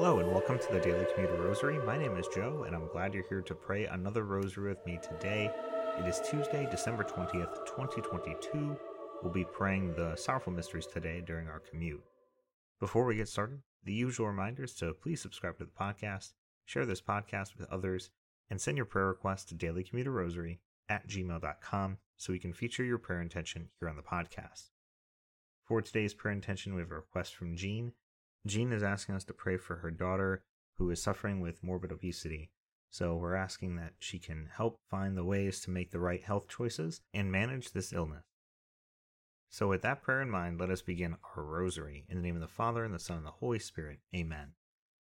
Hello, and welcome to the Daily Commuter Rosary. My name is Joe, and I'm glad you're here to pray another rosary with me today. It is Tuesday, December 20th, 2022. We'll be praying the Sorrowful Mysteries today during our commute. Before we get started, the usual reminders to please subscribe to the podcast, share this podcast with others, and send your prayer requests to dailycommuterrosary at gmail.com so we can feature your prayer intention here on the podcast. For today's prayer intention, we have a request from Jean Jean is asking us to pray for her daughter who is suffering with morbid obesity. So we're asking that she can help find the ways to make the right health choices and manage this illness. So, with that prayer in mind, let us begin our rosary. In the name of the Father, and the Son, and the Holy Spirit. Amen.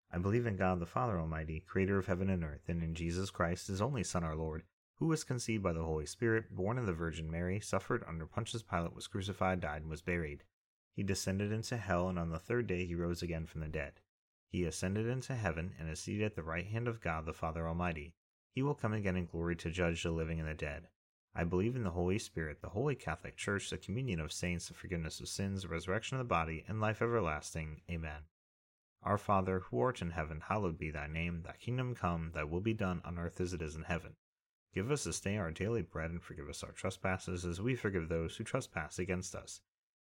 I believe in God the Father Almighty, creator of heaven and earth, and in Jesus Christ, his only Son, our Lord, who was conceived by the Holy Spirit, born of the Virgin Mary, suffered under Pontius Pilate, was crucified, died, and was buried. He descended into hell, and on the third day he rose again from the dead. He ascended into heaven, and is seated at the right hand of God the Father Almighty. He will come again in glory to judge the living and the dead. I believe in the Holy Spirit, the Holy Catholic Church, the communion of saints, the forgiveness of sins, the resurrection of the body, and life everlasting. Amen. Our Father, who art in heaven, hallowed be thy name. Thy kingdom come, thy will be done on earth as it is in heaven. Give us this day our daily bread, and forgive us our trespasses, as we forgive those who trespass against us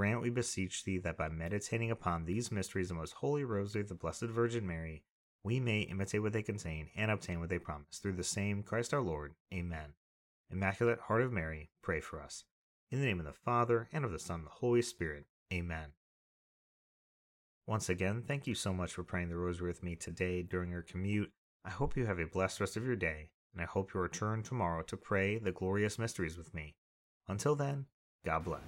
Grant, we beseech thee, that by meditating upon these mysteries of the most holy rosary of the Blessed Virgin Mary, we may imitate what they contain and obtain what they promise. Through the same Christ our Lord. Amen. Immaculate Heart of Mary, pray for us. In the name of the Father, and of the Son, and the Holy Spirit. Amen. Once again, thank you so much for praying the rosary with me today during your commute. I hope you have a blessed rest of your day, and I hope you'll return tomorrow to pray the glorious mysteries with me. Until then, God bless.